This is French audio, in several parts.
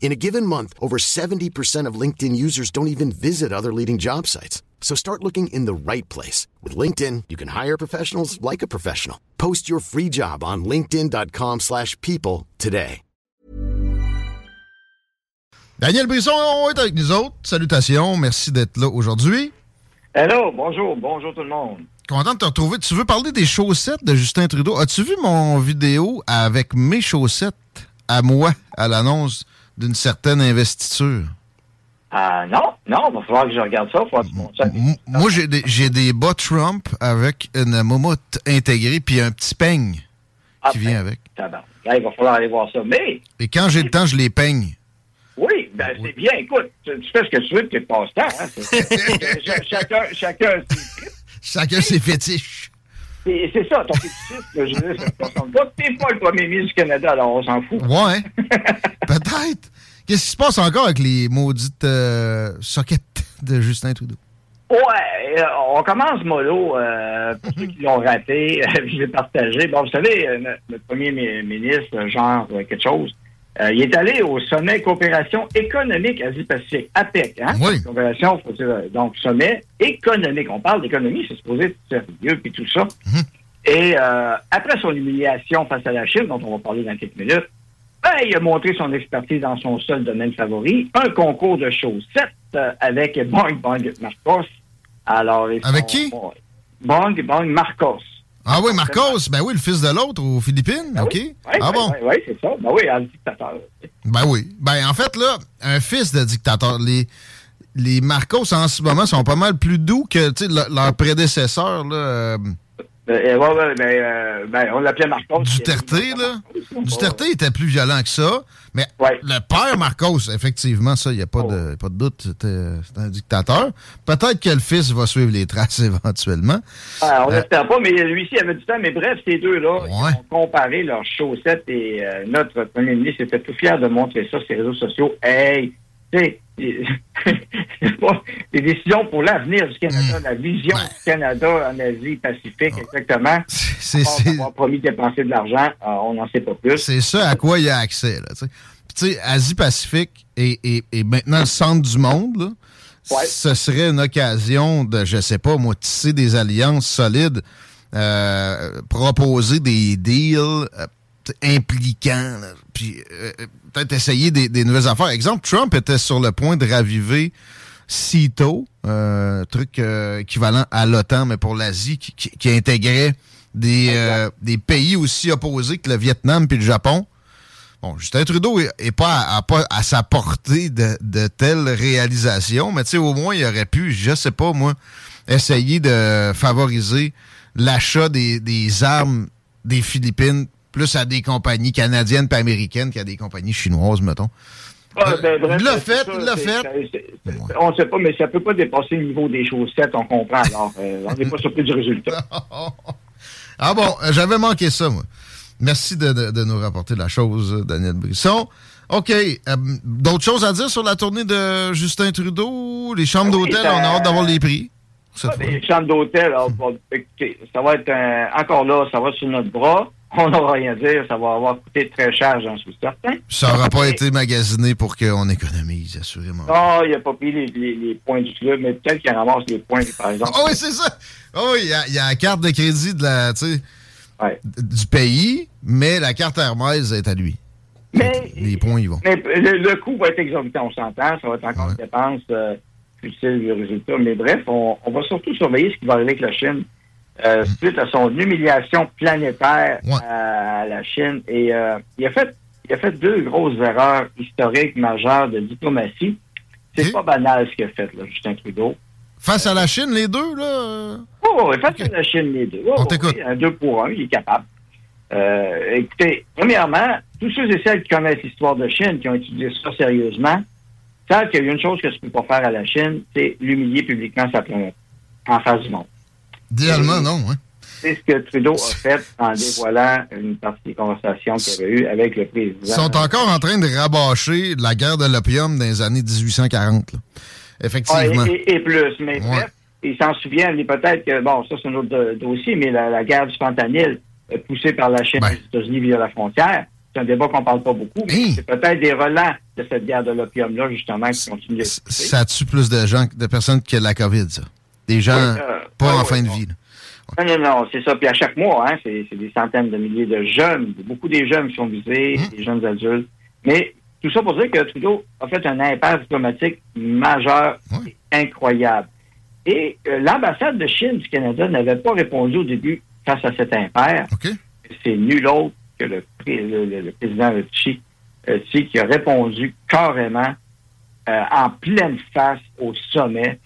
In a given month, over 70% of LinkedIn users don't even visit other leading job sites. So start looking in the right place. With LinkedIn, you can hire professionals like a professional. Post your free job on linkedin.com slash people today. Daniel Brisson est avec nous autres. Salutations, merci d'être là aujourd'hui. Hello, bonjour, bonjour tout le monde. Content de te retrouver. Tu veux parler des chaussettes de Justin Trudeau? As-tu vu mon vidéo avec mes chaussettes à moi à l'annonce d'une certaine investiture? Ah non, non, il va falloir que je regarde ça. Moi, j'ai des, j'ai des bas Trump avec une momotte intégrée puis un petit peigne Ah, qui vient avec. Là, il va falloir aller voir ça. Mais, Et quand j'ai le temps, je les peigne. oui, ben, c'est bien. Écoute, tu, tu fais ce que tu veux de tes passe-temps. Hein. C'est- ch- chacun, chacun, Chacun ses fétiches. C'est c'est ça, ton fétichiste, là, je veux dire, pas. T'es pas le premier ministre du Canada, alors on s'en fout. Ouais. Peut-être. Qu'est-ce qui se passe encore avec les maudites euh, sockets de Justin Trudeau? Ouais, euh, on commence mollo. euh, pour ceux qui l'ont raté, je vais partager. Bon, vous savez, euh, notre, premier mi- ministre, genre euh, quelque chose, euh, il est allé au sommet coopération économique Asie-Pacifique, APEC. Hein? Oui. Coopération, euh, donc sommet économique. On parle d'économie, c'est supposé être sérieux, puis tout ça. Et euh, après son humiliation face à la Chine, dont on va parler dans quelques minutes, ben, il a montré son expertise dans son seul domaine favori, un concours de chaussettes euh, avec Bong Bong Marcos. Alors, Avec sont- qui? bon, Bong Bong Marcos. Ah oui, Marcos, ben oui, le fils de l'autre aux Philippines, OK? Oui, ah bon? Oui, oui, c'est ça. Ben oui, un dictateur. Ben oui. Ben en fait, là, un fils de dictateur, les, les Marcos en ce moment sont pas mal plus doux que tu sais, le- leurs prédécesseurs, là. euh, Euh, ouais, ouais, ben, euh, ben, on l'appelait Marcos. Duterte, là. Duterte était plus violent que ça, mais Ouais. le père Marcos, effectivement, ça, il n'y a pas, Oh. de, pas de doute, c'était un dictateur. Peut-être que le fils va suivre les traces éventuellement. Ah, on Euh, n'espère pas, mais lui-ci avait du temps. Mais bref, ces deux-là, Ouais. ils ont comparé leurs chaussettes et euh, notre premier ministre était tout fier de montrer ça sur les réseaux sociaux. Hey, tu sais, pas des décisions pour l'avenir du Canada, la vision Hmm. Du Canada en Asie-Pacifique, exactement. C'est avoir promis de dépenser de l'argent, euh, on n'en sait pas plus. c'est ça à quoi il a accès. Là, tu sais. Puis, tu sais, Asie-Pacifique est maintenant le centre du monde. Là. Ouais. Ce serait une occasion de, je sais pas, moi, tisser des alliances solides, euh, proposer des deals euh, t- impliquants, là, puis euh, peut-être essayer des, des nouvelles affaires. Exemple, Trump était sur le point de raviver CITO, euh, truc euh, équivalent à l'OTAN, mais pour l'Asie, qui, qui- qui intégrait des, euh, des pays aussi opposés que le Vietnam puis le Japon. Bon, Justin Trudeau est, est pas, à, à pas à sa portée de, de telles réalisations, mais tu sais, au moins, il aurait pu, je sais pas moi, essayer de favoriser l'achat des, des armes des Philippines plus à des compagnies canadiennes puis américaines qu'à des compagnies chinoises, mettons. Ah, ben, bref, l'a fait, l'a fait. On ne sait pas, mais ça ne peut pas dépasser le niveau des chaussettes, on comprend. Alors, euh, on n'est pas surpris du résultat. Ah bon, euh, j'avais manqué ça, moi. Merci de, de- de nous rapporter la chose, Daniel Brisson. OK. euh, D'autres choses à dire sur la tournée de Justin Trudeau? Les chambres oui, d'hôtel, ça- on a hâte d'avoir les prix. Ah, fois. Les chambres d'hôtel, ça va être un- encore là, ça va sur notre bras. On n'aura rien à dire, ça va avoir coûté très cher, j'en suis certain. Ça n'aura pas été magasiné pour qu'on économise, assurément. Non, il n'a pas pris les, les- les points du club, mais peut-être qu'il ramasse les points, par exemple. Ah oui, c'est ça. Ah oui, il y y, a la carte de crédit de la, tu sais, Ouais. du pays, mais la carte Hermès est à lui. Mais, Les points, ils vont. mais le, le coût va être exorbitant, on s'entend. Ça va être encore Ouais. une dépense euh, utile du résultat. Mais bref, on, on va surtout surveiller ce qui va arriver avec la Chine. Euh, suite à son humiliation planétaire Ouais. à la Chine. Et euh, il a fait il a fait deux grosses erreurs historiques majeures de diplomatie. C'est pas banal ce qu'il a fait, là, Justin Trudeau. Face à la Chine, les deux, là? euh, Oh, il fait la Chine les deux. Oh, On t'écoute. oui, un deux pour un, il est capable. Euh, écoutez, premièrement, tous ceux et celles qui connaissent l'histoire de Chine, qui ont étudié ça sérieusement, savent qu'il y a une chose que tu peux pas faire à la Chine, c'est l'humilier publiquement sa planète, en face du monde. Idéalement, non. C'est ce que Trudeau a fait en dévoilant une partie des conversations qu'il avait eues avec le président. Ils sont encore en train de rabâcher la guerre de l'opium dans les années 1840, là. Effectivement. Et, et plus. Mais Ouais. bref, il s'en souvient, mais peut-être que, bon, ça c'est un autre do- dossier, mais la, la guerre du fentanyl euh, poussée par la Chine Ben. aux États-Unis via la frontière, c'est un débat qu'on parle pas beaucoup, mais Hey. c'est peut-être des relents de cette guerre de l'opium-là, justement, qui continuent de C- Ça tue plus de gens, de personnes que la COVID, ça. Des gens Oui, euh, pas en ouais, fin de vie. Non, non, non, c'est ça. Puis à chaque mois, hein, c'est des centaines de milliers de jeunes, beaucoup des jeunes qui sont visés, Mmh. des jeunes adultes. Mais tout ça pour dire que Trudeau a fait un impasse diplomatique majeur, et incroyable. Et euh, l'ambassade de Chine du Canada n'avait pas répondu au début face à cet impair. C'est nul autre que le, le- président de Xi, euh, qui a répondu carrément euh, en pleine face au sommet.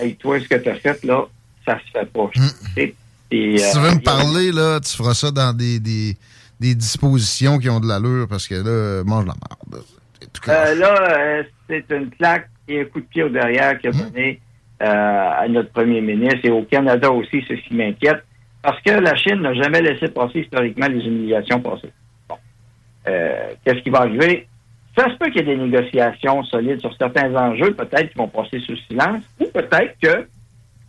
Hey, toi, ce que tu as fait, là, ça se fait pas. Et, Mmh. Si tu euh, veux me parler, là, tu feras ça dans des, des, des dispositions qui ont de l'allure parce que là, mange la merde. Euh, là, euh, c'est une claque et un coup de pied au derrière qu'il a donné euh, à notre premier ministre et au Canada aussi, c'est ce qui m'inquiète, parce que la Chine n'a jamais laissé passer historiquement les humiliations passées. Bon. Qu'est-ce qui va arriver? Ça se peut qu'il y ait des négociations solides sur certains enjeux, peut-être qui vont passer sous silence, ou peut-être que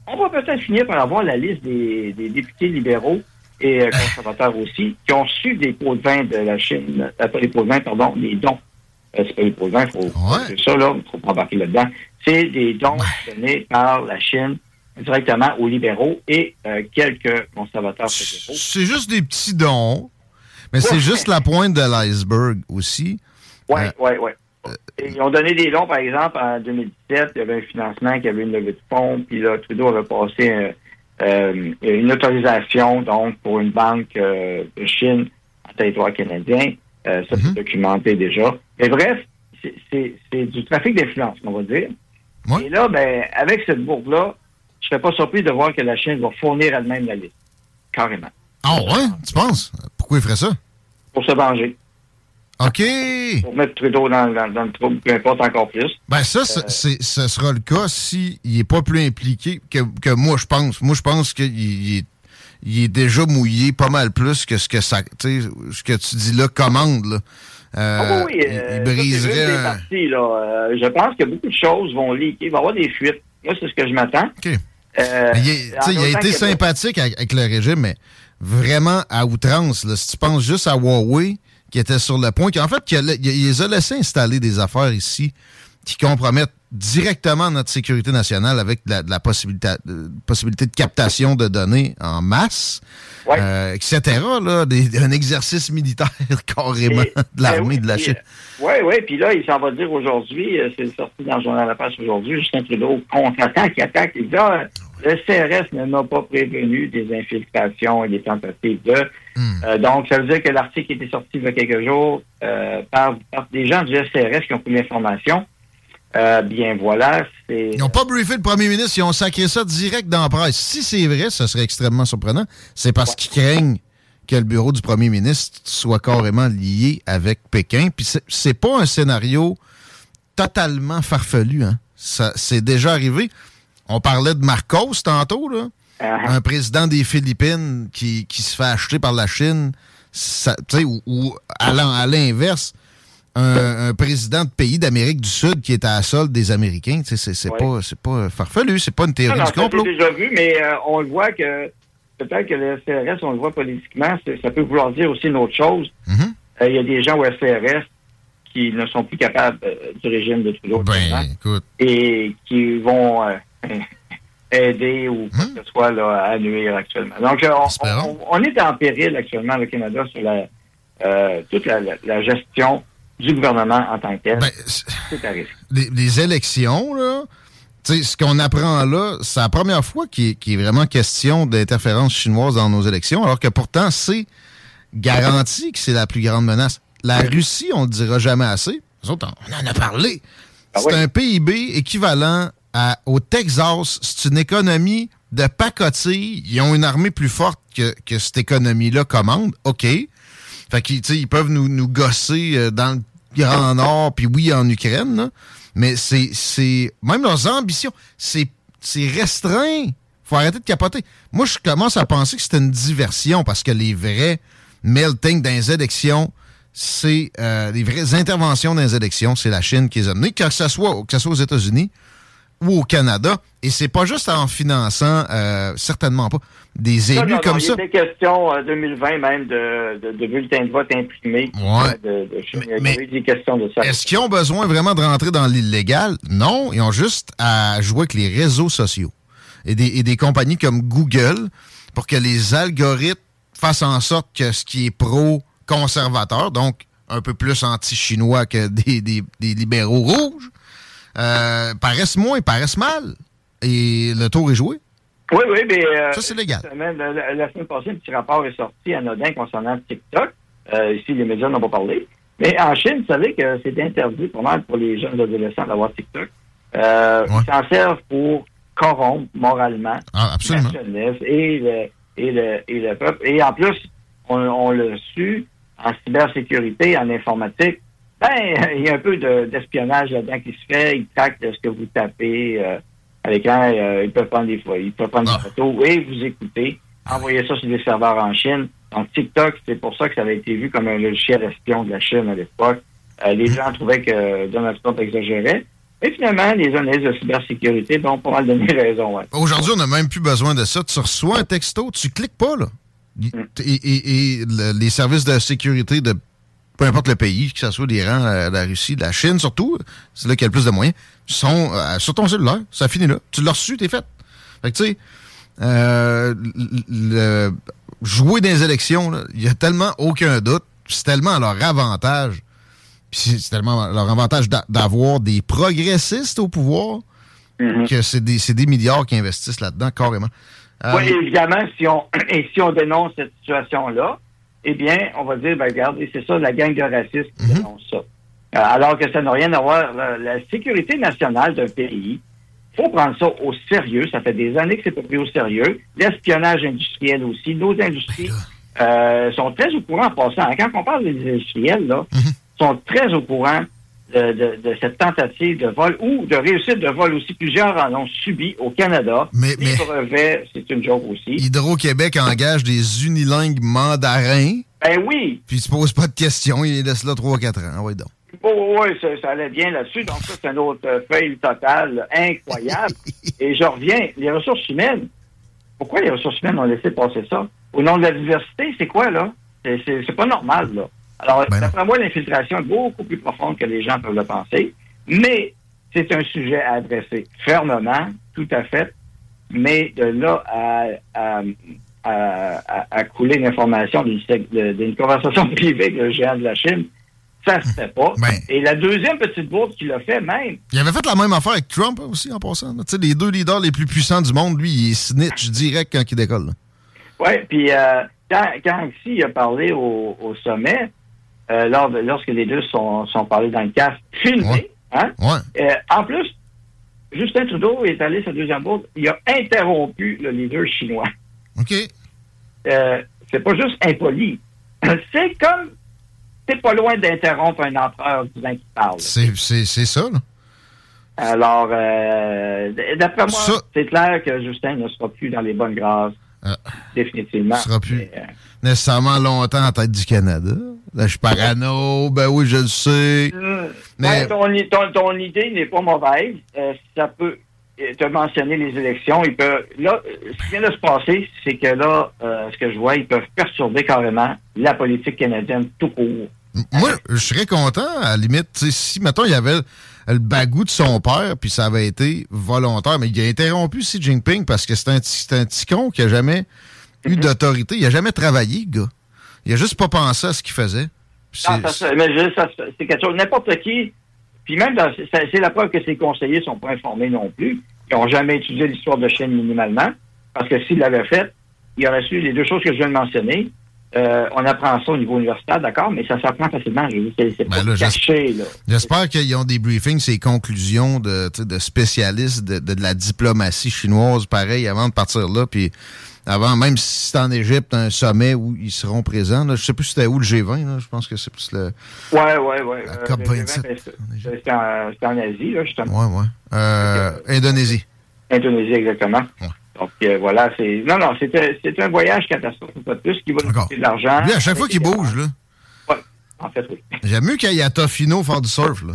on va peut-être finir par avoir la liste des, des députés libéraux et euh, conservateurs aussi, qui ont su des pots de vin de la Chine, euh, pas des pots de vin, pardon, des dons. Euh, c'est pas des pots de vin, il faut Ouais. ça, là, il faut pas embarquer là-dedans. C'est des dons donnés par la Chine directement aux libéraux et euh, quelques conservateurs fédéraux. C'est juste des petits dons, mais c'est juste la pointe de l'iceberg aussi. Oui, oui, oui. Ils ont donné des dons, par exemple, en 2017, il y avait un financement qui avait une levée de fonds, puis là, Trudeau avait passé euh, euh, une autorisation, donc, pour une banque euh, de Chine en territoire canadien. Euh, ça, c'est documenté déjà. Mais bref, c'est- du trafic d'influence, on va dire. Ouais. Et là, ben, avec cette bourbe-là, je serais pas surpris de voir que la Chine va fournir elle-même la liste. Carrément. Ah ouais? Tu penses? Pourquoi il ferait ça? Pour se venger. OK! Pour mettre Trudeau dans, dans, dans le trouble, peu importe encore plus. Ben ça, c'est- ce sera le cas s'il n'est pas plus impliqué que, que moi, je pense. Moi, je pense qu'il il est, il est déjà mouillé pas mal plus que ce que ça, ce que tu dis là, commande. Là. Euh, Ah oui, il- euh, il, briserait un- parties, là. Euh, je pense que beaucoup de choses vont leaker. Il va y avoir des fuites. Moi, c'est ce que je m'attends. OK. Euh, il, est- a été que- sympathique avec, avec le régime, mais vraiment à outrance. Là. Si tu penses juste à Huawei, qui était sur le point, qui, en fait, qui a- il, les a laissé installer des affaires ici qui compromettent directement notre sécurité nationale avec de la, de la possibilité, de, possibilité de captation de données en masse, Ouais. euh, etc. Là, des- un exercice militaire carrément Et- de l'armée ben oui, de la Chine. Oui, oui, puis là, il s'en va dire aujourd'hui, euh, c'est sorti dans le journal La Presse aujourd'hui, Justin Trudeau contre-attaque, il attaque, il dit, ah, le CRS ne m'a pas prévenu des infiltrations et des tentatives de... Hmm. Euh, donc, ça veut dire que l'article était sorti il y a quelques jours euh, par, par des gens du SCRS qui ont pris l'information. Euh, bien, voilà, c'est... Ils n'ont pas briefé le premier ministre, ils ont sacré ça direct dans la presse. Si c'est vrai, ce serait extrêmement surprenant. C'est parce qu'ils craignent que le bureau du premier ministre soit carrément lié avec Pékin. Puis c'est- c'est pas un scénario totalement farfelu. Hein. Ça, c'est déjà arrivé. On parlait de Marcos tantôt, là. Uh-huh. un président des Philippines qui, qui se fait acheter par la Chine, ça- tu sais, ou, ou à l'in- à l'inverse, un, un président de pays d'Amérique du Sud qui est à la solde des Américains, tu sais, c'est c'est Ouais. pas, c'est pas farfelu, c'est pas une théorie non, du complot. déjà vu, mais euh, on le voit que peut-être que le SCRS, on le voit politiquement, ça peut vouloir dire aussi une autre chose. Mhm. Euh, Il y a des gens au SCRS qui ne sont plus capables euh, du régime de Trudeau Ben, écoute, et qui vont aider ou quoi Hmm. que ce soit là, à nuire actuellement. Donc, euh, on, Espérons. on- on est en péril actuellement, le Canada, sur la, euh, toute la, la- la gestion du gouvernement en tant que tel. ben, c'est- c'est à risque. les, les élections, là, ce qu'on apprend là, c'est la première fois qu'il est vraiment question d'interférence chinoise dans nos élections, alors que pourtant, c'est garanti que c'est la plus grande menace. La Russie, on ne le dira jamais assez. Nous autres, on en a parlé. Ah c'est oui. un PIB équivalent au Texas. C'est une économie de pacotille. Ils ont une armée plus forte que, que cette économie-là commande. OK. Fait qu'ils ils peuvent nous, nous gosser euh, dans le Grand Nord, puis oui, en Ukraine, là. mais c'est, c'est. Même leurs ambitions, c'est, c'est restreint. Faut arrêter de capoter. Moi, je commence à penser que c'est une diversion parce que les vrais melting dans les élections, c'est euh, les vraies interventions dans les élections, c'est la Chine qui les a menées, que ce soit, que ce soit aux États-Unis ou au Canada. Et c'est pas juste en finançant, euh, certainement pas, des élus non, non, comme il y ça. a des questions euh, 2020 même de, de, de bulletins de vote imprimés. Ouais. De, de, Mais- des questions de ça. Est-ce qu'ils ont besoin vraiment de rentrer dans l'illégal? Non, ils ont juste à jouer avec les réseaux sociaux et des, et des compagnies comme Google pour que les algorithmes fassent en sorte que ce qui est pro-conservateur, donc un peu plus anti-chinois que des, des- des libéraux rouges, euh, paraissent moins, paraissent mal. Et le tour est joué. Oui, oui, mais... euh, Ça, c'est légal. semaine, la, semaine passée, un petit rapport est sorti anodin concernant TikTok. Euh, ici, les médias n'ont pas parlé. Mais en Chine, vous savez que c'est interdit pour mal pour les jeunes adolescents d'avoir TikTok. Euh, Ouais. Ils s'en servent pour corrompre moralement Ah, la jeunesse et le, et le, et le peuple. Et en plus, on, on l'a su, en cybersécurité, en informatique, ben, il y a un peu de- d'espionnage là-dedans qui se fait. Ils traquent de ce que vous tapez euh, à l'écran. euh, ils peuvent prendre des fois, ils peuvent prendre Ah. des photos et vous écouter. Envoyer ça sur des serveurs en Chine. Donc, TikTok, c'est pour ça que ça avait été vu comme un logiciel espion de la Chine à l'époque. Euh, les gens trouvaient que Donald Trump exagérait. Et finalement, les analystes de cybersécurité vont pas mal donner raison. ouais. Aujourd'hui, on n'a même plus besoin de ça. Tu reçois un texto, tu cliques pas, là. Mm. Et, et- et le- les services de sécurité de peu importe le pays, que ce soit l'Iran, la, la Russie, la Chine surtout, c'est là qu'il y a le plus de moyens, sont euh, sur ton cellulaire. Ça finit là. Tu l'as reçu, t'es fait. Fait que tu sais, euh, le- le- jouer dans les élections, il y a tellement aucun doute. C'est tellement à leur avantage. C'est tellement à leur avantage d'a- d'avoir des progressistes au pouvoir Mhm. que c'est des, des milliards qui investissent là-dedans, carrément. Euh, Oui, évidemment, si on et si on dénonce cette situation-là, eh bien, on va dire, ben, regardez, c'est ça, la gang de racistes qui dénonce ça. Euh, alors que ça n'a rien à voir. La, la sécurité nationale d'un pays, faut prendre ça au sérieux. Ça fait des années que c'est pas pris au sérieux. L'espionnage industriel aussi. Nos industries euh, sont très au courant en passant. Quand on parle des industriels, là, Mhm. sont très au courant de, de- de cette tentative de vol ou de réussite de vol aussi. Plusieurs en ont subi au Canada. Mais- Les mais- c'est une joke aussi. Hydro-Québec engage des unilingues mandarins, Ben oui. puis ils se posent pas de questions, ils les laissent là 3-4 ans. Ah ouais, donc. Oh, oui, ça, ça allait bien là-dessus. Donc, ça, c'est une autre euh, feuille totale incroyable. Et je reviens, les ressources humaines. Pourquoi les ressources humaines ont laissé passer ça? Au nom de la diversité, c'est quoi, là? C'est pas normal, là. Alors, Ben d'après moi, l'infiltration est beaucoup plus profonde que les gens peuvent le penser. Mais c'est un sujet à adresser fermement, tout à fait. Mais de là à, à, à- à- à couler l'information d'une sec- de- d'une conversation privée avec le géant de la Chine, ça se fait pas. Ben. Et la deuxième petite bourde qui l'a fait même, Il avait fait la même affaire avec Trump hein, aussi, en passant. là. Tu sais, les deux leaders les plus puissants du monde, lui, il snitch direct quand il décolle. Oui, puis euh, quand, quand Xi a parlé au, au sommet, euh, lors de- lorsque les deux sont, sont parlés dans le casque filmé, Ouais. hein, Ouais. euh, en plus, Justin Trudeau est allé sa deuxième bourde, il a interrompu le leader chinois. OK. Euh, c'est pas juste impoli. C'est comme, c'est pas loin d'interrompre un empereur disant qu'il parle. C'est c'est- c'est ça, là. Alors, d'après moi, Ça- c'est clair que Justin ne sera plus dans les bonnes grâces, Ah. définitivement. Il sera plus. Mais, euh, Nécessairement longtemps en tête du Canada. Là, je suis parano. Ben oui, je le sais. Euh, Mais- ouais, ton, i- ton- ton idée n'est pas mauvaise. Euh, ça peut. Tu as mentionné les élections. Là, ce qui vient de se passer, c'est que là, ce que je vois, ils peuvent perturber carrément la politique canadienne tout court. Moi, je serais content, à la limite, si, mettons, il y avait le, bagou de son père, puis ça avait été volontaire, mais il a interrompu Xi Jinping parce que c'est un, petit- c'est un petit con qui a jamais Mm-hmm. eu d'autorité. Il a jamais travaillé, gars. Il a juste pas pensé à ce qu'il faisait. Non, ça, ça- mais c'est quelque chose. N'importe qui. Puis même, c'est la preuve que ses conseillers sont pas informés non plus. Ils n'ont jamais étudié l'histoire de Chine minimalement, parce que s'ils l'avaient fait, il aurait su les deux choses que je viens de mentionner. Euh, on apprend ça au niveau universitaire, d'accord, mais ça s'apprend facilement. C'est ben pas caché. J'espère qu'ils ont des briefings, ces conclusions de, de spécialistes de, de, la diplomatie chinoise, pareil, avant de partir là. Puis avant, même si c'est en Égypte, un sommet où ils seront présents. Là, je sais plus si c'était où le G20. je pense que c'est plus le. Ouais, ouais, ouais. La COP 27. Ben, c'était en, en, Asie, là, justement. Ouais, ouais. Euh, Indonésie. Indonésie, exactement. Donc euh, voilà, c'est. Non, non, c'était un voyage catastrophe, pas de plus, qui va nous coûter de l'argent. À chaque fois qu'il bouge, là. Oui, en fait, oui. J'aime mieux qu'il y ait à Tofino faire du surf, là.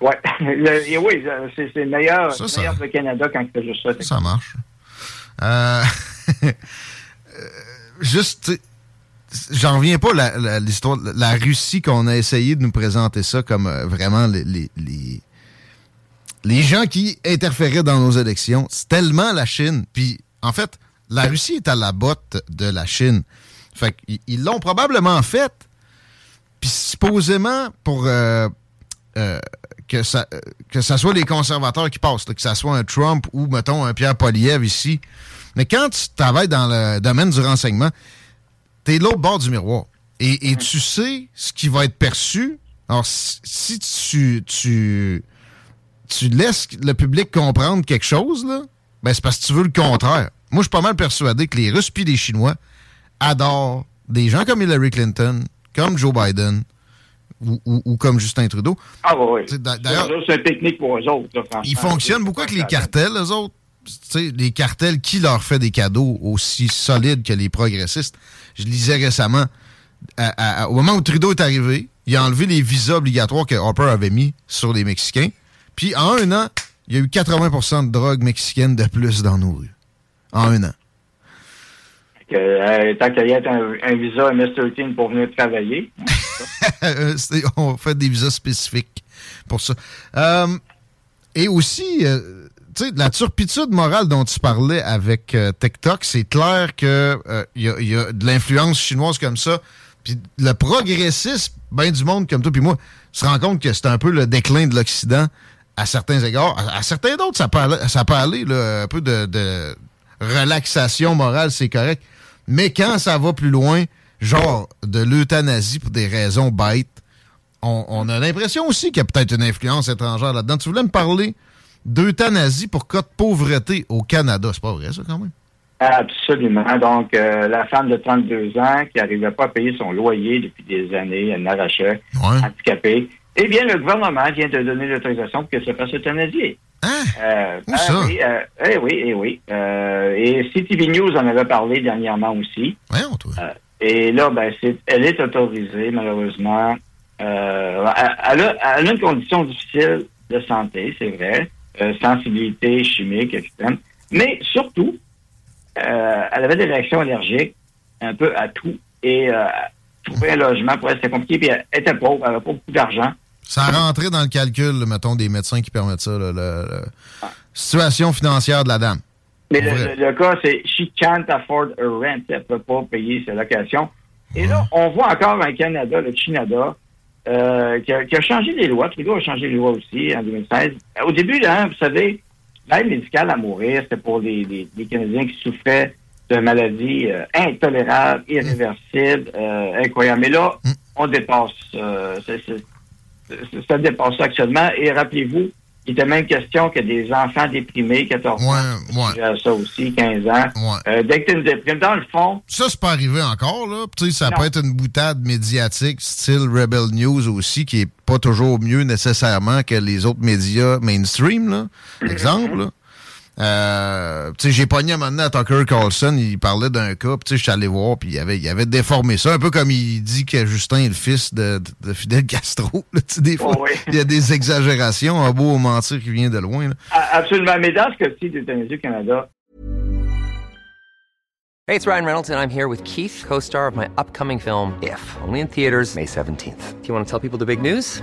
Ouais. oui, c'est le meilleur, ça, meilleur ça... Canada quand il fait juste ça. Ça marche. Euh, juste, j'en reviens pas l'histoire, la, la, Russie qu'on a essayé de nous présenter ça comme euh, vraiment les, les, les, les, gens qui interféraient dans nos élections. C'est tellement la Chine. Puis, en fait, la Russie est à la botte de la Chine. Fait qu'ils l'ont probablement fait. Puis, supposément, pour euh, que ça que ça soit les conservateurs qui passent, que ça soit un Trump ou, mettons, un Pierre Poliev ici, mais quand tu travailles dans le domaine du renseignement, tu es de l'autre bord du miroir. Et, tu sais ce qui va être perçu. Alors, si tu, tu, tu laisses le public comprendre quelque chose, là, ben c'est parce que tu veux le contraire. Moi, je suis pas mal persuadé que les Russes et les Chinois adorent des gens comme Hillary Clinton, comme Joe Biden, ou, comme Justin Trudeau. Ah oui, oui. D'ailleurs, c'est une technique pour eux autres. ils fonctionnent beaucoup avec les cartels, eux autres les cartels, qui leur fait des cadeaux aussi solides que les progressistes? Je lisais récemment, au moment où Trudeau est arrivé, il a enlevé les visas obligatoires que Harper avait mis sur les Mexicains. Puis en un an, il y a eu 80% de drogue mexicaine de plus dans nos rues. En un an. Euh, tant qu'il y a un, visa MS-13 pour venir travailler. on fait des visas spécifiques pour ça. Euh, et aussi, euh, tu sais, la turpitude morale dont tu parlais avec euh, TikTok, c'est clair que il euh, y, a de l'influence chinoise comme ça. Puis le progressisme, ben du monde comme toi puis moi, se rend compte que c'est un peu le déclin de l'Occident à certains égards. À, certains d'autres, ça peut aller, ça peut aller un peu de, relaxation morale, c'est correct. Mais quand ça va plus loin, genre de l'euthanasie pour des raisons bêtes, on, on a l'impression aussi qu'il y a peut-être une influence étrangère là-dedans. Tu voulais me parler d'euthanasie pour cas de pauvreté au Canada. C'est pas vrai, ça, quand même? Absolument. Donc, euh, la femme de 32 ans qui n'arrivait pas à payer son loyer depuis des années, elle n'arrachait, handicapée. Eh bien, le gouvernement vient de donner l'autorisation pour qu'elle se fasse euthanasier. Hein? Euh, Où ça? Oui, euh, eh oui, eh oui. et CTV News en avait parlé dernièrement aussi. Voyons, toi. et là, ben, elle est autorisée, malheureusement. elle, a, elle a une condition difficile de santé, c'est vrai. Euh, sensibilité chimique extrême. Mais surtout, euh, elle avait des réactions allergiques un peu à tout. Et euh, trouver un logement pour elle, c'était compliqué. Puis elle était pauvre, elle n'avait pas beaucoup d'argent. Ça a rentré dans le calcul, mettons, des médecins qui permettent ça, la ah. situation financière de la dame. Mais le, cas, c'est she can't afford a rent. Elle ne peut pas payer sa location. Et là, on voit encore un Canada, le Canada, euh, qui, a, changé les lois. Trudeau a changé les lois aussi en 2016. Au début, là, vous savez, l'aide médicale à mourir, c'était pour les, les, Canadiens qui souffraient de maladies euh, intolérables, irréversibles, euh, incroyables. Mais là, mm. on dépasse ça actuellement. Et rappelez-vous, il était même question que des enfants déprimés, 14 ans, ouais. ça aussi, 15 ans. Euh, dès que tu une déprime, dans le fond... Ça, c'est pas arrivé encore, là. Ça peut être une boutade médiatique, style Rebel News aussi, qui est pas toujours mieux nécessairement que les autres médias mainstream, là. Exemple, là. Euh, j'ai pogné un moment donné à Tucker Carlson, il parlait d'un cas, tu sais, je suis allé voir, puis il avait, il avait déformé ça, un peu comme il dit que Justin est le fils de, de, Fidel Castro. Là, des fois, oh, il y a des exagérations, un beau mentir qui vient de loin. Là. Absolument, mais dans ce cas-ci d'euthanasie au Canada... Hey, it's Ryan Reynolds, and I'm here with Keith, co-star of my upcoming film, If, only in theaters May 17th. Do you want to tell people the big news?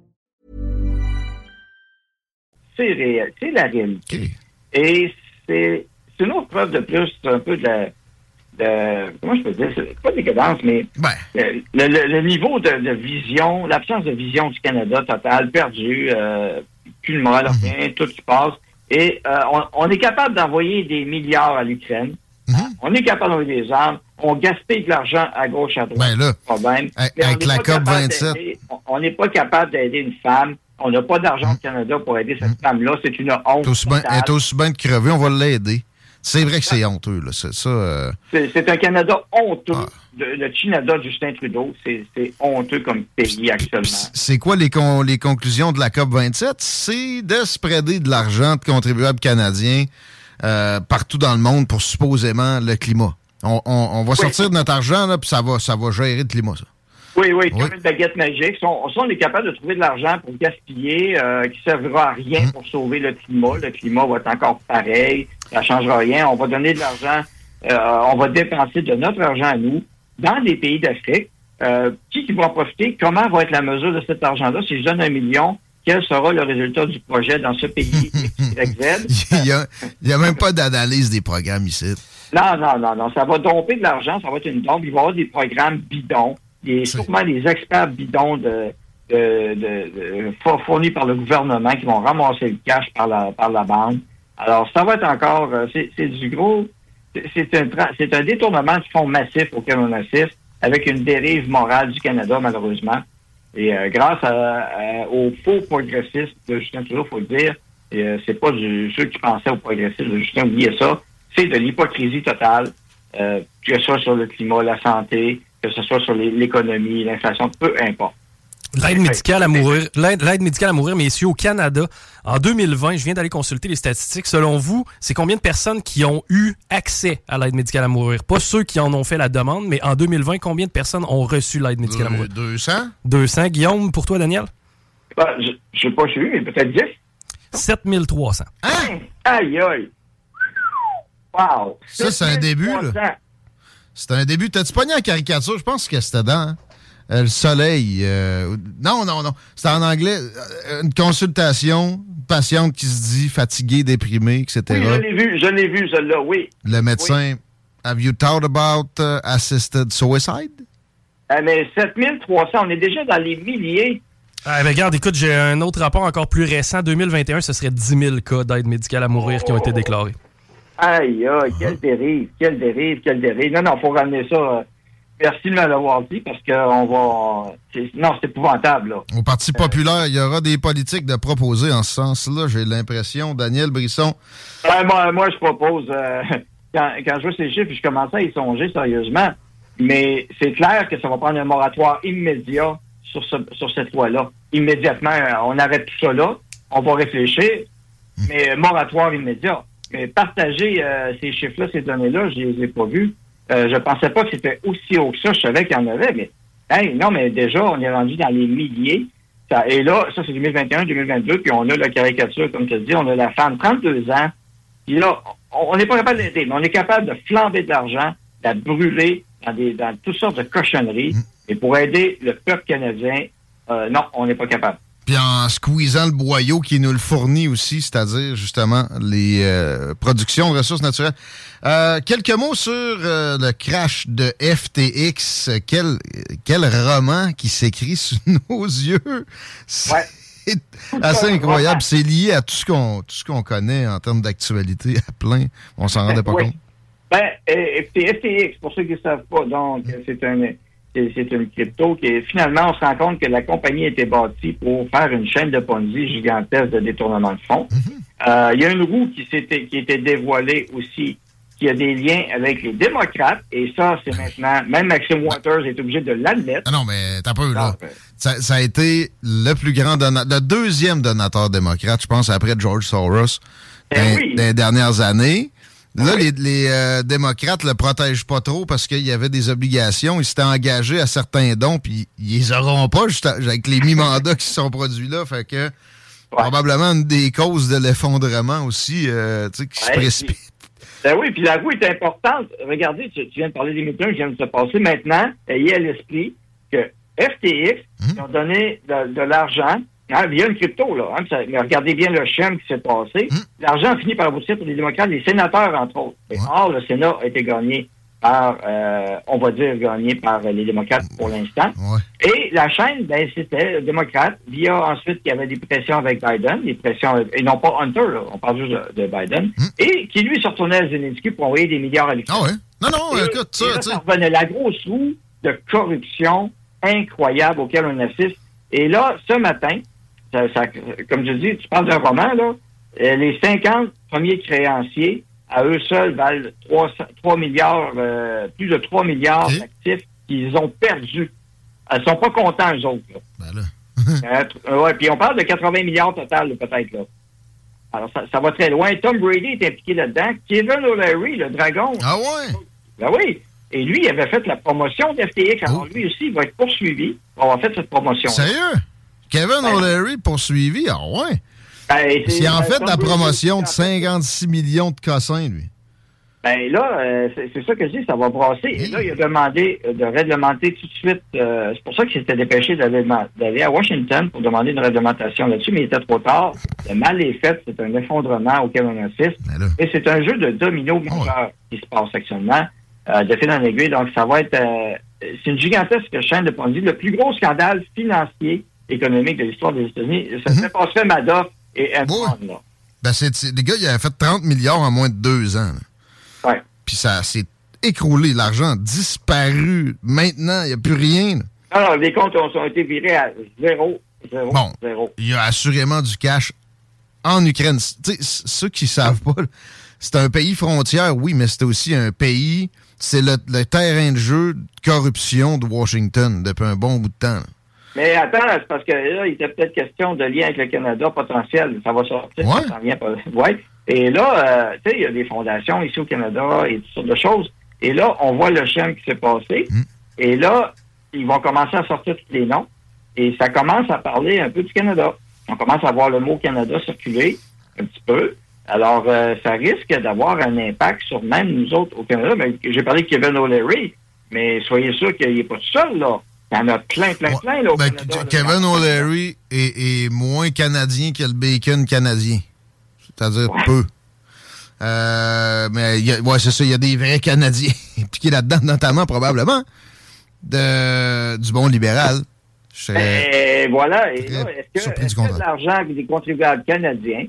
C'est réel. C'est la réalité. Et c'est une autre preuve de plus, un peu de la. De, comment je peux dire? C'est pas décadence, mais le, le- le niveau de, de vision, l'absence de vision du Canada total, perdu, euh, plus le moral rien, tout qui passe. Et euh, on, on est capable d'envoyer des milliards à l'Ukraine. On est capable d'envoyer des armes. On gaspille de l'argent à gauche, à droite. Ben là, problème. avec- on avec la pas capable COP27. d'aider- on- On n'est pas capable d'aider une femme. On n'a pas d'argent au Canada pour aider cette femme-là. C'est une honte. elle est aussi bien- de crever, on va l'aider. C'est vrai que c'est honteux, là. C'est ça. euh, C'est un Canada honteux. Ah. de- le Canada de Justin Trudeau, c'est honteux comme pays actuellement. C'est quoi les, con- les conclusions de la COP27? C'est de spreader de l'argent de contribuables canadiens euh, partout dans le monde pour supposément le climat. On, on- on va sortir de notre argent, là, puis ça va, ça va gérer le climat, ça. Oui, oui, Oui. comme une baguette magique. Si on, si on est capable de trouver de l'argent pour gaspiller, euh, qui ne servira à rien Hum. pour sauver le climat, le climat va être encore pareil, ça ne changera rien. On va donner de l'argent, euh, on va dépenser de notre argent à nous dans des pays d'Afrique. Euh, qui, qui va en profiter? Comment va être la mesure de cet argent-là? Si je donne un million, quel sera le résultat du projet dans ce pays? Il n'y a, a même pas d'analyse des programmes ici. Non, non, non, non. Ça va domper de l'argent, ça va être une dompe. Il va y avoir des programmes bidons, C'est- sûrement des experts bidons de, de, de- de- four- fournis par le gouvernement qui vont ramasser le cash par la, par la banque. Alors, ça va être encore, euh, c'est du gros, c'est- un, c'est un détournement de fonds massif auquel on assiste, avec une dérive morale du Canada, malheureusement. Et euh, grâce à- à- aux faux progressistes de Justin Trudeau, faut le dire, et, euh, c'est pas du, ceux qui pensaient aux progressistes de Justin, oubliez ça, c'est de l'hypocrisie totale, euh, que ce soit sur le climat, la santé, que ce soit sur l'économie, l'inflation, peu importe. L'aide médicale à mourir, l'aide l'aide médicale à mourir, messieurs, au Canada, en 2020, je viens d'aller consulter les statistiques. Selon vous, c'est combien de personnes qui ont eu accès à l'aide médicale à mourir? Pas ceux qui en ont fait la demande, mais en 2020, combien de personnes ont reçu l'aide médicale à mourir? 200? 200. Guillaume, pour toi, Daniel? Ben, je ne sais pas suivi, mais peut-être 10. 7300. Aïe, aïe. Wow. Ça, c'est un début, là. 7300. C'était un début. T'as-tu pogné en caricature? Je pense que c'était dans hein? Euh, le soleil. euh, non, non, non. C'était en anglais. euh, Une consultation, une patiente qui se dit fatiguée, déprimée, etc. Oui, je l'ai vu, je l'ai vu, celle-là, oui. le médecin, have you thought about uh, assisted suicide? Euh, mais 7300, on est déjà dans les milliers. Ah, regarde, écoute, j'ai un autre rapport encore plus récent. 2021, ce serait 10 000 cas d'aide médicale à mourir qui ont été déclarés. Aïe, aïe, quelle dérive, quelle dérive, quelle dérive. Non, non, faut ramener ça. euh, Merci de me l'avoir dit parce que on va. c'est- Non, c'est épouvantable, là. Au Parti populaire, il y aura des politiques de proposer en ce sens-là, j'ai l'impression. Daniel Brisson, moi, moi, je propose, euh, quand, quand je vois ces chiffres, je commençais à y songer sérieusement, mais c'est clair que ça va prendre un moratoire immédiat sur, ce, sur cette loi-là. Immédiatement, euh, on arrête tout ça là, on va réfléchir, mais moratoire immédiat. Mais partager euh, ces chiffres-là, ces données-là, je les ai pas vus. Euh, je pensais pas que c'était aussi haut que ça. Je savais qu'il y en avait, mais hey, non, mais déjà, on est rendu dans les milliers. Ça- et là, ça, c'est 2021, 2022, puis on a la caricature, comme tu dis, on a la femme, 32 ans, puis là, on n'est pas capable d'aider, mais on est capable de flamber de l'argent, de la brûler dans, des, dans toutes sortes de cochonneries. Et pour aider le peuple canadien, euh, non, on n'est pas capable. Puis en squeezant le boyau qui nous le fournit aussi, c'est-à-dire justement les euh, productions de ressources naturelles. Euh, quelques mots sur euh, le crash de FTX. Quel, quel roman qui s'écrit sous nos yeux? C'est Ouais. assez incroyable. C'est lié à tout ce qu'on tout ce qu'on connaît en termes d'actualité à plein. On s'en rendait pas Oui. compte. Ben, FTX, pour ceux qui ne savent pas, donc, c'est un c'est une crypto qui finalement, on se rend compte que la compagnie a été bâtie pour faire une chaîne de Ponzi gigantesque de détournement de fonds. Euh, il y a une roue qui s'était qui était dévoilée aussi qui a des liens avec les démocrates et ça c'est maintenant même Maxime Waters est obligé de l'admettre. Ah non mais t'as peu là. Ça, ça, a été le plus grand donateur, le deuxième donateur démocrate, je pense après George Soros Ben dans, oui. les dernières années. Là, les, les euh, démocrates le protègent pas trop parce qu'il y avait des obligations. Ils s'étaient engagés à certains dons, puis ils les auront pas juste avec les mi-mandats qui se sont produits là. Fait que probablement une des causes de l'effondrement aussi, euh, tu sais, qui se précipite. Ben oui, puis la roue est importante. Regardez, tu, tu viens de parler des méthodes qui viennent de se passer. Maintenant, ayez à l'esprit que FTX Hum. ils ont donné de, de l'argent hein, via une crypto. Là, hein, ça- mais regardez bien le schéma qui s'est passé. Hum? L'argent a fini par aboutir pour les démocrates, les sénateurs, entre autres. Et Or, le Sénat a été gagné par, euh, on va dire, gagné par les démocrates pour l'instant. Et la chaîne, ben, c'était le démocrate, via ensuite, il y avait des pressions avec Biden, des pressions, et non pas Hunter, là, on parle juste de, de Biden, et qui lui se retournait à Zelensky pour envoyer des milliards à l'Ukraine. Ah ouais? Non, non, Et- écoute, ça, et là, tu sais. ça revenait la grosse roue de corruption incroyable auquel on assiste. Et là, ce matin, ça- ça- comme je dis, tu parles d'un roman, là, euh, les 50 premiers créanciers, à eux seuls, valent 300 3 milliards, euh, plus de 3 milliards d'actifs qu'ils ont perdus. Ils sont pas contents, eux autres. Là. Euh, tr- ouais, puis on parle de 80 milliards total, là, peut-être. Là. Alors, ça, ça va très loin. Tom Brady est impliqué là-dedans. Kevin O'Leary, le dragon. Ah ouais? Ben oui. Et lui, il avait fait la promotion d'FTX. Alors, lui aussi, il va être poursuivi pour avoir fait cette promotion. Sérieux? Kevin O'Leary poursuivi? Ah ouais? Ben, C'est en fait la promotion de aussi, en fait. 56 millions de cossins, lui. Ben là, euh, c'est ça que je dis, ça va brasser. Et là, il a demandé de réglementer tout de suite. euh, c'est pour ça qu'il s'était dépêché d'aller à Washington pour demander une réglementation là-dessus, mais il était trop tard. Le mal est fait, c'est un effondrement auquel on assiste. Et c'est un jeu de domino majeur qui se passe actuellement, euh, de fil en aiguille. Donc, ça va être... c'est une gigantesque chaîne de Ponzi. Le plus gros scandale financier économique de l'histoire des États-Unis, ça se passerait Madoff et Enron, là. Ben, c'est, c'est- les gars, ils avaient fait 30 milliards en moins de deux ans. Ouais. Puis ça s'est écroulé. L'argent a disparu. Maintenant, il n'y a plus rien. là. Non, non, les comptes ont, ont été virés à zéro, zéro, Bon. zéro. Il y a assurément du cash en Ukraine. Tu sais, c- ceux qui savent pas, c'est un pays frontière, oui, mais c'est aussi un pays. C'est le, le terrain de jeu de corruption de Washington depuis un bon bout de temps. là. Mais attends, c'est parce que là, il était peut-être question de lien avec le Canada potentiel. Ça va sortir. Ouais. Ça vient pas. Ouais. Et là, euh, tu sais, il y a des fondations ici au Canada et toutes sortes de choses. Et là, on voit le schéma qui s'est passé. Hmm. Et là, ils vont commencer à sortir tous les noms. Et ça commence à parler un peu du Canada. On commence à voir le mot Canada circuler un petit peu. Alors, euh, ça risque d'avoir un impact sur même nous autres au Canada. Mais J'ai parlé de Kevin O'Leary, mais soyez sûr qu'il n'est pas tout seul, là. Il y en a plein, plein, plein, là, au Ben, Canada. là. Kevin O'Leary est, est moins canadien que le bacon canadien. C'est-à-dire peu. Euh, mais il y a- ouais, c'est ça, il y a des vrais Canadiens impliqués là-dedans, notamment probablement de, du bon libéral. Je serais- Et voilà. Et là, est-ce que, du que l'argent des contribuables canadiens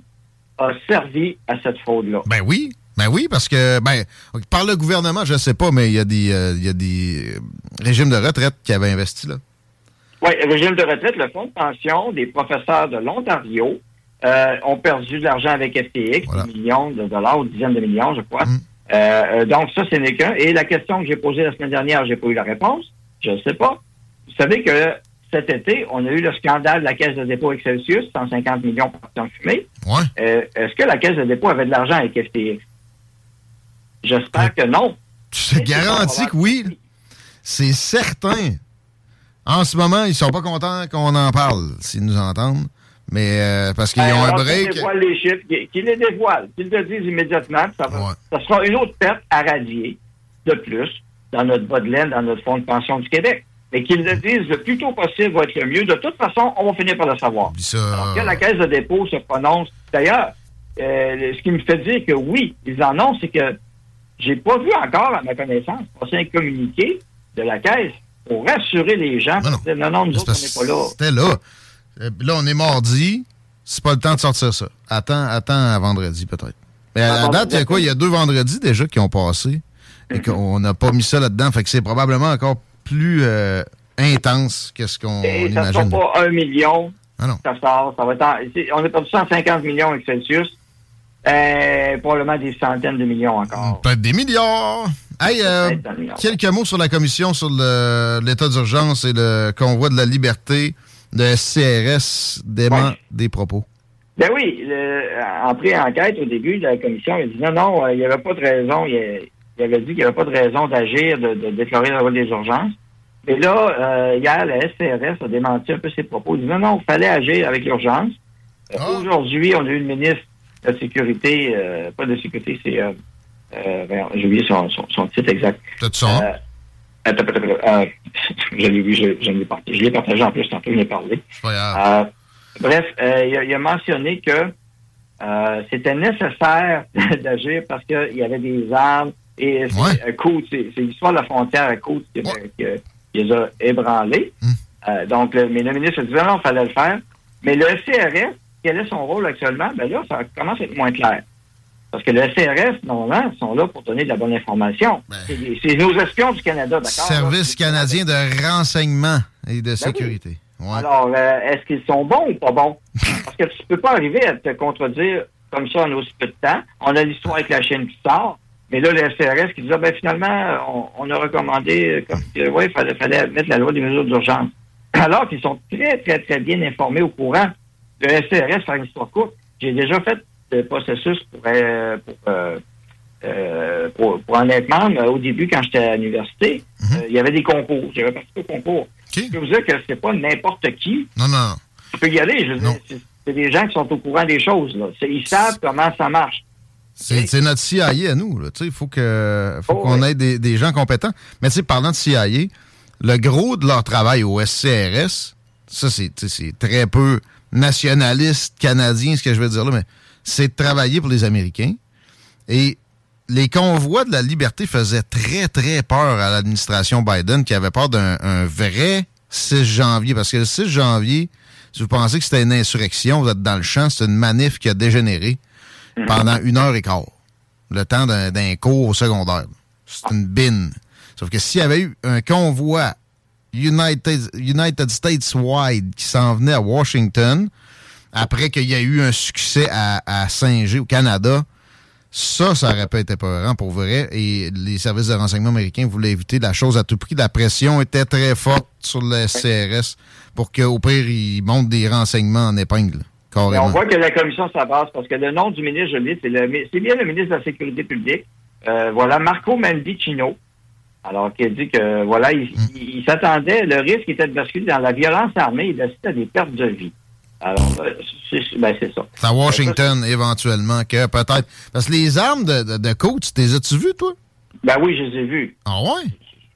a servi à cette fraude-là? Ben oui, ben oui, parce que ben par le gouvernement, je sais pas, mais il y a des euh, il y a des euh, régimes de retraite qui avaient investi là. Oui, régime de retraite, le fonds de pension des professeurs de l'Ontario euh, ont perdu de l'argent avec FTX, des millions de dollars ou dizaines de millions, je crois. Mm. Euh, donc, ça, c'est n'est qu'un. Et la question que j'ai posée la semaine dernière, j'ai pas eu la réponse. Je ne sais pas. Vous savez que cet été, on a eu le scandale de la Caisse de dépôt Excelsius, 150 millions par temps fumé. Ouais. Euh, Est-ce que la Caisse de dépôt avait de l'argent avec FTX? J'espère que non. Je te garantis que oui. C'est certain. En ce moment, ils sont pas contents qu'on en parle, s'ils nous entendent. Mais euh, parce qu'ils Ben, ont un alors, Qu'ils break. dévoilent les chiffres, qu'ils les dévoilent, qu'ils le disent immédiatement. Ça, va- ça sera une autre perte à radier de plus dans notre bas de laine, dans notre fonds de pension du Québec. Mais qu'ils le disent le plus tôt possible va être le mieux. De toute façon, on va finir par le savoir. Alors que la Caisse de dépôt se prononce. D'ailleurs, euh, ce qui me fait dire que oui, ils en ont, c'est que j'ai pas vu encore, à ma connaissance, passer un communiqué de la Caisse pour rassurer les gens. non, non, nous autres, on n'est pas là. C'était là. Euh, Là, on est mardi. C'est pas le temps de sortir ça. Attends, attends à vendredi, peut-être. Mais à la date, il y a quoi? Il y a deux vendredis déjà qui ont passé. et qu'on n'a pas mis ça là-dedans. Fait que c'est probablement encore plus euh, intense que ce qu'on Et ça ne imagine. sera pas un million. Ah non. Ça sort. Ça va être en- on a perdu 150 millions avec Celsius. Euh, probablement des centaines de millions encore. Peut-être des milliards. Hey, euh, quelques mots sur la commission sur le- l'état d'urgence et le convoi de la liberté. Le SCRS dément Ouais. des propos. Ben oui, le- en pré-enquête, au début de la commission, a dit non, non, euh, il n'y avait pas de raison. Il, avait dit qu'il n'y avait pas de raison d'agir, de, de déclarer la loi des urgences. Mais là, euh, hier, la SCRS a démenti un peu ses propos. Il dit non, non, il fallait agir avec l'urgence. Euh, Ah. Aujourd'hui, on a eu une ministre de la Sécurité, euh, pas de sécurité, c'est... Euh, euh, J'ai oublié son, son, son titre exact. Peut-être ça. Euh, attends, attends, attends, euh, je l'ai vu, je, je l'ai partagé. Je l'ai partagé en plus tantôt, je l'ai parlé. Grave. Euh, bref, euh, il, a, il a mentionné que euh, c'était nécessaire d'agir parce qu'il y avait des armes et c'est Ouais. c'est l'histoire de la frontière à Côte qui, Ouais. qui- qui les a ébranlés. Hum. Euh, donc, le, mais le ministre a dit non, il fallait le faire. Mais le CRS, quel est son rôle actuellement? Ben là, ça commence à être moins clair. Parce que le CRS, normalement, sont là pour donner de la bonne information. Ben. C'est nos espions du Canada, d'accord? Service là? canadien de renseignement et de sécurité. Ouais. Ben Alors, euh, est-ce qu'ils sont bons ou pas bons? Parce que tu peux pas arriver à te contredire comme ça en aussi peu de temps. On a l'histoire avec la Chine qui sort, mais là, le SRS qui dit, ah, ben, finalement, on, on a recommandé, euh, comme, euh, ouais, il fallait, fallait mettre la loi des mesures d'urgence. Alors qu'ils sont très, très, très bien informés au courant. Le SRS, faire une histoire courte, j'ai déjà fait le processus pour, euh, pour, euh, euh, pour, pour en être membre. Au début, quand j'étais à l'université, euh, il y avait des concours. J'avais participé au concours. Je peux vous dire que c'est pas n'importe qui Non, non, tu peux y aller. Je veux Non. dire, c'est- des gens qui sont au courant des choses. Là. Ils savent comment ça marche. C'est notre CIA à nous. là. Tu sais, Il faut Oh, qu'on ait des, des gens compétents. Mais tu sais, parlant de CIA, le gros de leur travail au SCRS, ça, c'est très peu nationaliste canadien, ce que je veux dire là, mais c'est travailler pour les Américains. Et les convois de la liberté faisaient très, très peur à l'administration Biden, qui avait peur d'un un vrai 6 janvier. Parce que le 6 janvier, si vous pensez que c'était une insurrection, vous êtes dans le champ, c'est une manif qui a dégénéré pendant une heure et quart. Le temps d'un d'un cours au secondaire. C'est une bine. Sauf que s'il y avait eu un convoi United, United States-wide qui s'en venait à Washington, après qu'il y a eu un succès à, à Saint-Gé, au Canada, ça, ça aurait pas été peurant pour vrai. Et les services de renseignement américains voulaient éviter la chose à tout prix. La pression était très forte sur le SCRS pour qu'au pire, ils montent des renseignements en épingle. On voit que la commission s'avance parce que le nom du ministre, je le dis, c'est bien le ministre de la Sécurité publique. Euh, voilà, Marco Mendicino. Alors, qui a dit que, voilà, il, il- il s'attendait, le risque était de basculer dans la violence armée et d'assister à des pertes de vie. Alors, euh, c'est ben, c'est ça. C'est à Washington, éventuellement, que peut-être. Parce que les armes de, de, de coach, t'es as-tu vues, toi? Ben oui, je les ai vus. Ah ouais?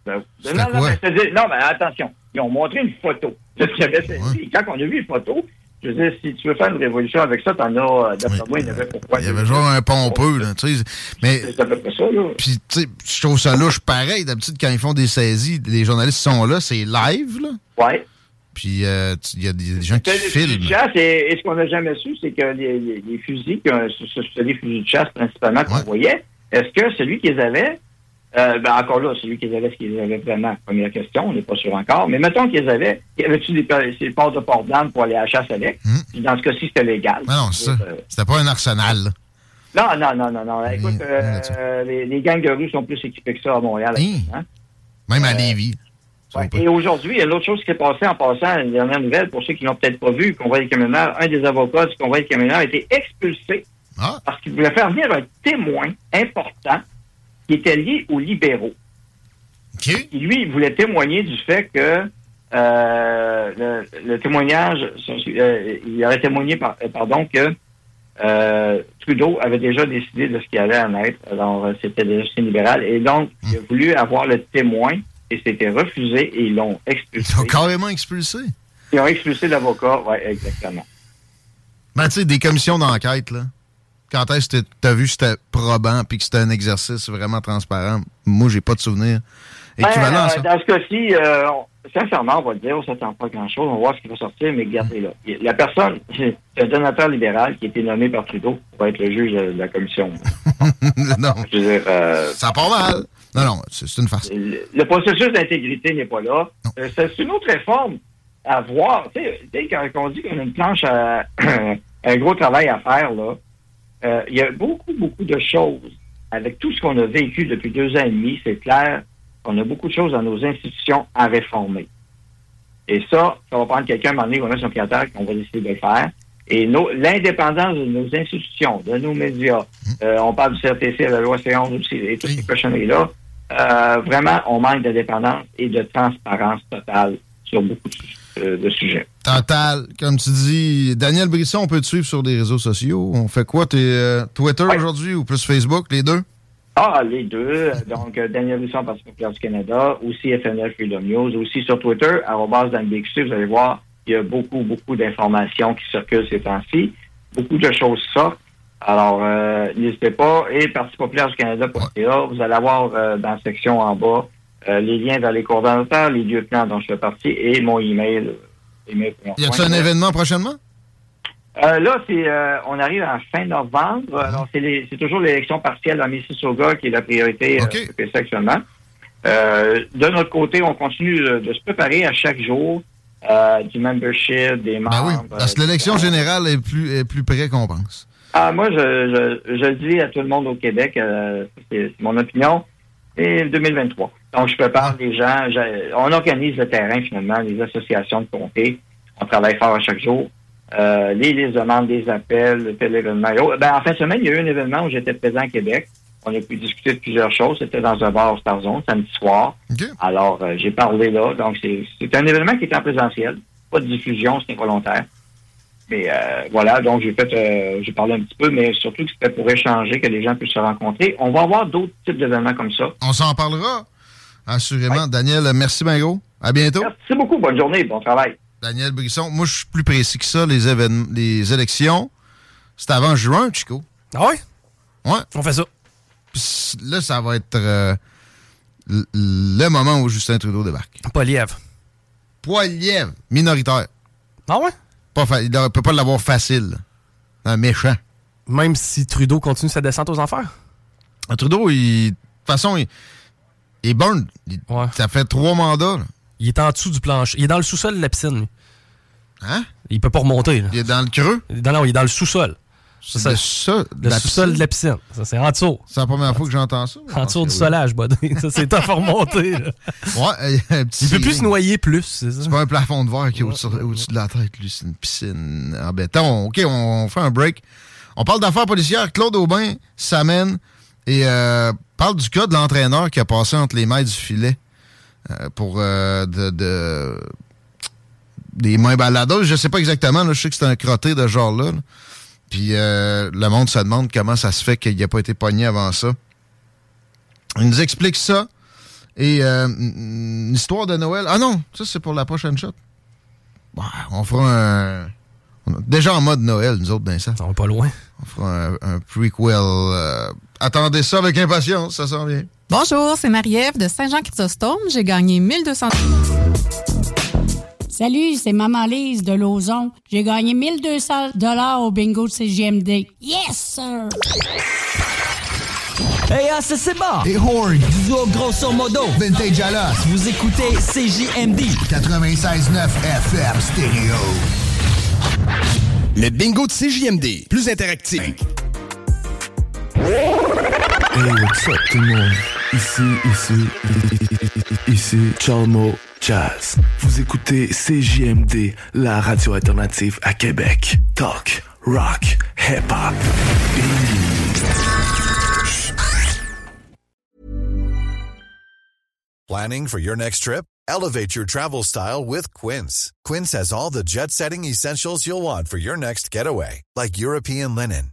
Ben, C'était non, non, quoi? mais c'est-à-dire- non, mais attention, ils ont montré une photo qu'il. Quand on a vu une photo, je veux dire, si tu veux faire une révolution avec ça, t'en as, euh, d'après Oui. moi, il y avait pourquoi. Il y avait genre un pompeux, là, tu sais. Mais, C'est à peu près ça, là. puis, tu sais, je trouve ça louche pareil. D'habitude, quand ils font des saisies, les journalistes sont là, c'est live, là. Ouais. Puis, euh, il y a des, gens qui C'est des fusils filment. de chasse, et, et ce qu'on n'a jamais su, c'est que les, les- les fusils, c'est des fusils de chasse principalement qu'on Ouais. voyait, est-ce que celui qui les avait, euh, ben encore là, celui qui les avait, est-ce qu'il les avait vraiment? Première question, on n'est pas sûr encore. Mais mettons qu'ils avaient, y avait-tu des, des ports de port d'armes pour aller à la chasse avec? Hmm. Puis dans ce cas-ci, c'était légal. Ah non, c'est ça. Euh, C'était pas un arsenal, là. Non, non, non, non, non. Écoute, euh, les, les gangs de rue sont plus équipés que ça à Montréal. Hein? Même à Lévis. Ouais. Et aujourd'hui, il y a une autre chose qui s'est passée en passant, une dernière nouvelle, pour ceux qui l'ont peut-être pas vu, convoi des camionneurs, un des avocats du convoi des camionneurs a été expulsé Ah, parce qu'il voulait faire venir un témoin important qui était lié aux libéraux. OK. Qui, lui, il voulait témoigner du fait que euh, le, le témoignage, euh, il aurait témoigné, par- euh, pardon, que euh, Trudeau avait déjà décidé de ce qui allait en être. Alors, c'était déjà libéral. Et donc, il a voulu avoir le témoin et c'était refusé et ils l'ont expulsé. Ils ont carrément expulsé. Ils ont expulsé l'avocat, oui, exactement. Ben, tu sais, des commissions d'enquête, là. Quand est-ce que t'as vu que c'était probant puis que c'était un exercice vraiment transparent? Moi, j'ai pas de souvenir équivalent Ben, ça. euh, Dans ce cas-ci, euh, sincèrement, on va le dire, on s'attend pas à grand-chose, on va voir ce qui va sortir, mais regardez là. La personne, c'est un donateur libéral qui a été nommé par Trudeau pour être le juge de la commission. non. Je veux dire, euh, Ça part mal. Non, non, c'est une farce. Le, le processus d'intégrité n'est pas là. C'est une autre réforme à voir. Tu sais, tu sais, quand on dit qu'on a une planche à un gros travail à faire, là, euh, il y a beaucoup, beaucoup de choses. Avec tout ce qu'on a vécu depuis deux ans et demi, c'est clair qu'on a beaucoup de choses dans nos institutions à réformer. Et ça, ça va prendre quelqu'un à un moment donné, on a son pied qu'on va décider de le faire. Et l'indépendance de nos institutions, de nos médias, euh, on parle du CRTC, de la loi C11 aussi, et toutes ces cochonneries-là, euh, vraiment, on manque d'indépendance et de transparence totale sur beaucoup de, euh, de sujets. Total, comme tu dis, Daniel Brisson, on peut te suivre sur des réseaux sociaux. On fait quoi? T'es euh, Twitter aujourd'hui ou plus Facebook, les deux? Ah, les deux. Donc, euh, Daniel Parti populaire du Canada, aussi FNL Freedom News, aussi sur Twitter, arrobas vous allez voir, il y a beaucoup, beaucoup d'informations qui circulent ces temps-ci. Beaucoup de choses sortent. Alors, euh, n'hésitez pas. Et Parti populaire du Canada.ca, vous allez avoir euh, dans la section en bas les liens vers les coordonnateurs, les lieutenants dont je fais partie et mon email. Y a-tu un événement prochainement? Euh, là, c'est, euh, on arrive en fin novembre. Alors, c'est, c'est toujours l'élection partielle à Mississauga qui est la priorité euh, actuellement. De notre côté, on continue de, de se préparer à chaque jour du membership, des membres. Ben oui, parce que l'élection générale est plus, est plus près qu'on pense. Ah, moi, je, je, je le dis à tout le monde au Québec, c'est c'est mon opinion, et 2023. Donc, je prépare les gens, je- on organise le terrain finalement, les associations de comté, on travaille fort à chaque jour. Euh, les listes de membres, des appels, tel événement. autres. Ben, en fin de semaine, il y a eu un événement où j'étais présent à Québec. On a pu discuter de plusieurs choses. C'était dans un bar au Star Zone, samedi soir. Alors, euh, j'ai parlé là. Donc, c'est c'est un événement qui est en présentiel. Pas de diffusion, c'est involontaire. Mais euh, voilà, donc j'ai fait, euh, j'ai parlé un petit peu, mais surtout que c'était pour échanger, que les gens puissent se rencontrer. On va avoir d'autres types d'événements comme ça. On s'en parlera, assurément. Daniel, merci bien gros. À bientôt. Merci beaucoup. Bonne journée. Bon travail. Daniel Brisson. Moi, je suis plus précis que ça. Les, événements, les élections, c'est avant juin, Chico. Ah ouais? Ouais. On fait ça. Puis là, ça va être euh, le moment où Justin Trudeau débarque. Poilièvre. Poilièvre, minoritaire. Ah ouais? Pas fa- il ne peut pas l'avoir facile. Un méchant. Même si Trudeau continue sa descente aux enfers? Un Trudeau, il, de toute façon, il, il est burn. Il- Ça fait trois mandats. là. Il est en dessous du plancher. Il est dans le sous-sol de la piscine, lui. Hein? Il peut pas remonter. là. Il est dans le creux? Non, non, il est dans le sous-sol. C'est Ça, le de sous-sol de la piscine. Ça, c'est en dessous. C'est la première fois que j'entends ça. En dessous du solage, buddy. Ça, c'est tough à remonter. là. Ouais, un petit Il peut plus se noyer plus, c'est ça? C'est pas un plafond de verre qui est au-dessus au-dessus de la tête, lui. C'est une piscine en béton. OK, on fait un break. On parle d'affaires policières. Claude Aubin s'amène et euh, parle du cas de l'entraîneur qui a passé entre les mailles du filet euh, pour euh, de, de- des mains baladeuses. Je sais pas exactement. là. je sais que c'est un crotté de ce genre-là. là. Puis euh, le monde se demande comment ça se fait qu'il n'a pas été pogné avant ça. Il nous explique ça. Et une histoire de Noël. Ah non, ça c'est pour la prochaine shot. Ouais, on fera un. on est déjà en mode Noël, nous autres, dans ça. On va pas loin. On fera un, un prequel. Attendez ça avec impatience, ça sent bien. Bonjour, c'est Marie-Ève de Saint-Jean-Chrysostome. J'ai gagné 1200... Salut, c'est Maman Lise de Lauson. J'ai gagné 1200 dollars au bingo de CGMD. Yes, sir! Hey, ah, c'est Seba! Et Horn! Duo grosso modo! Vintage Alas! Vous écoutez CJMD! 96.9 FM stéréo. Le bingo de CJMD, plus interactif. Hey, what's up tout le monde? Ici, ici, ici Chalmo Jazz. Vous écoutez CJMD, la radio alternative à Québec. Talk, rock, hip-hop. Planning for your next trip? Elevate your travel style with Quince. Quince has all the jet setting essentials you'll want for your next getaway, like European linen,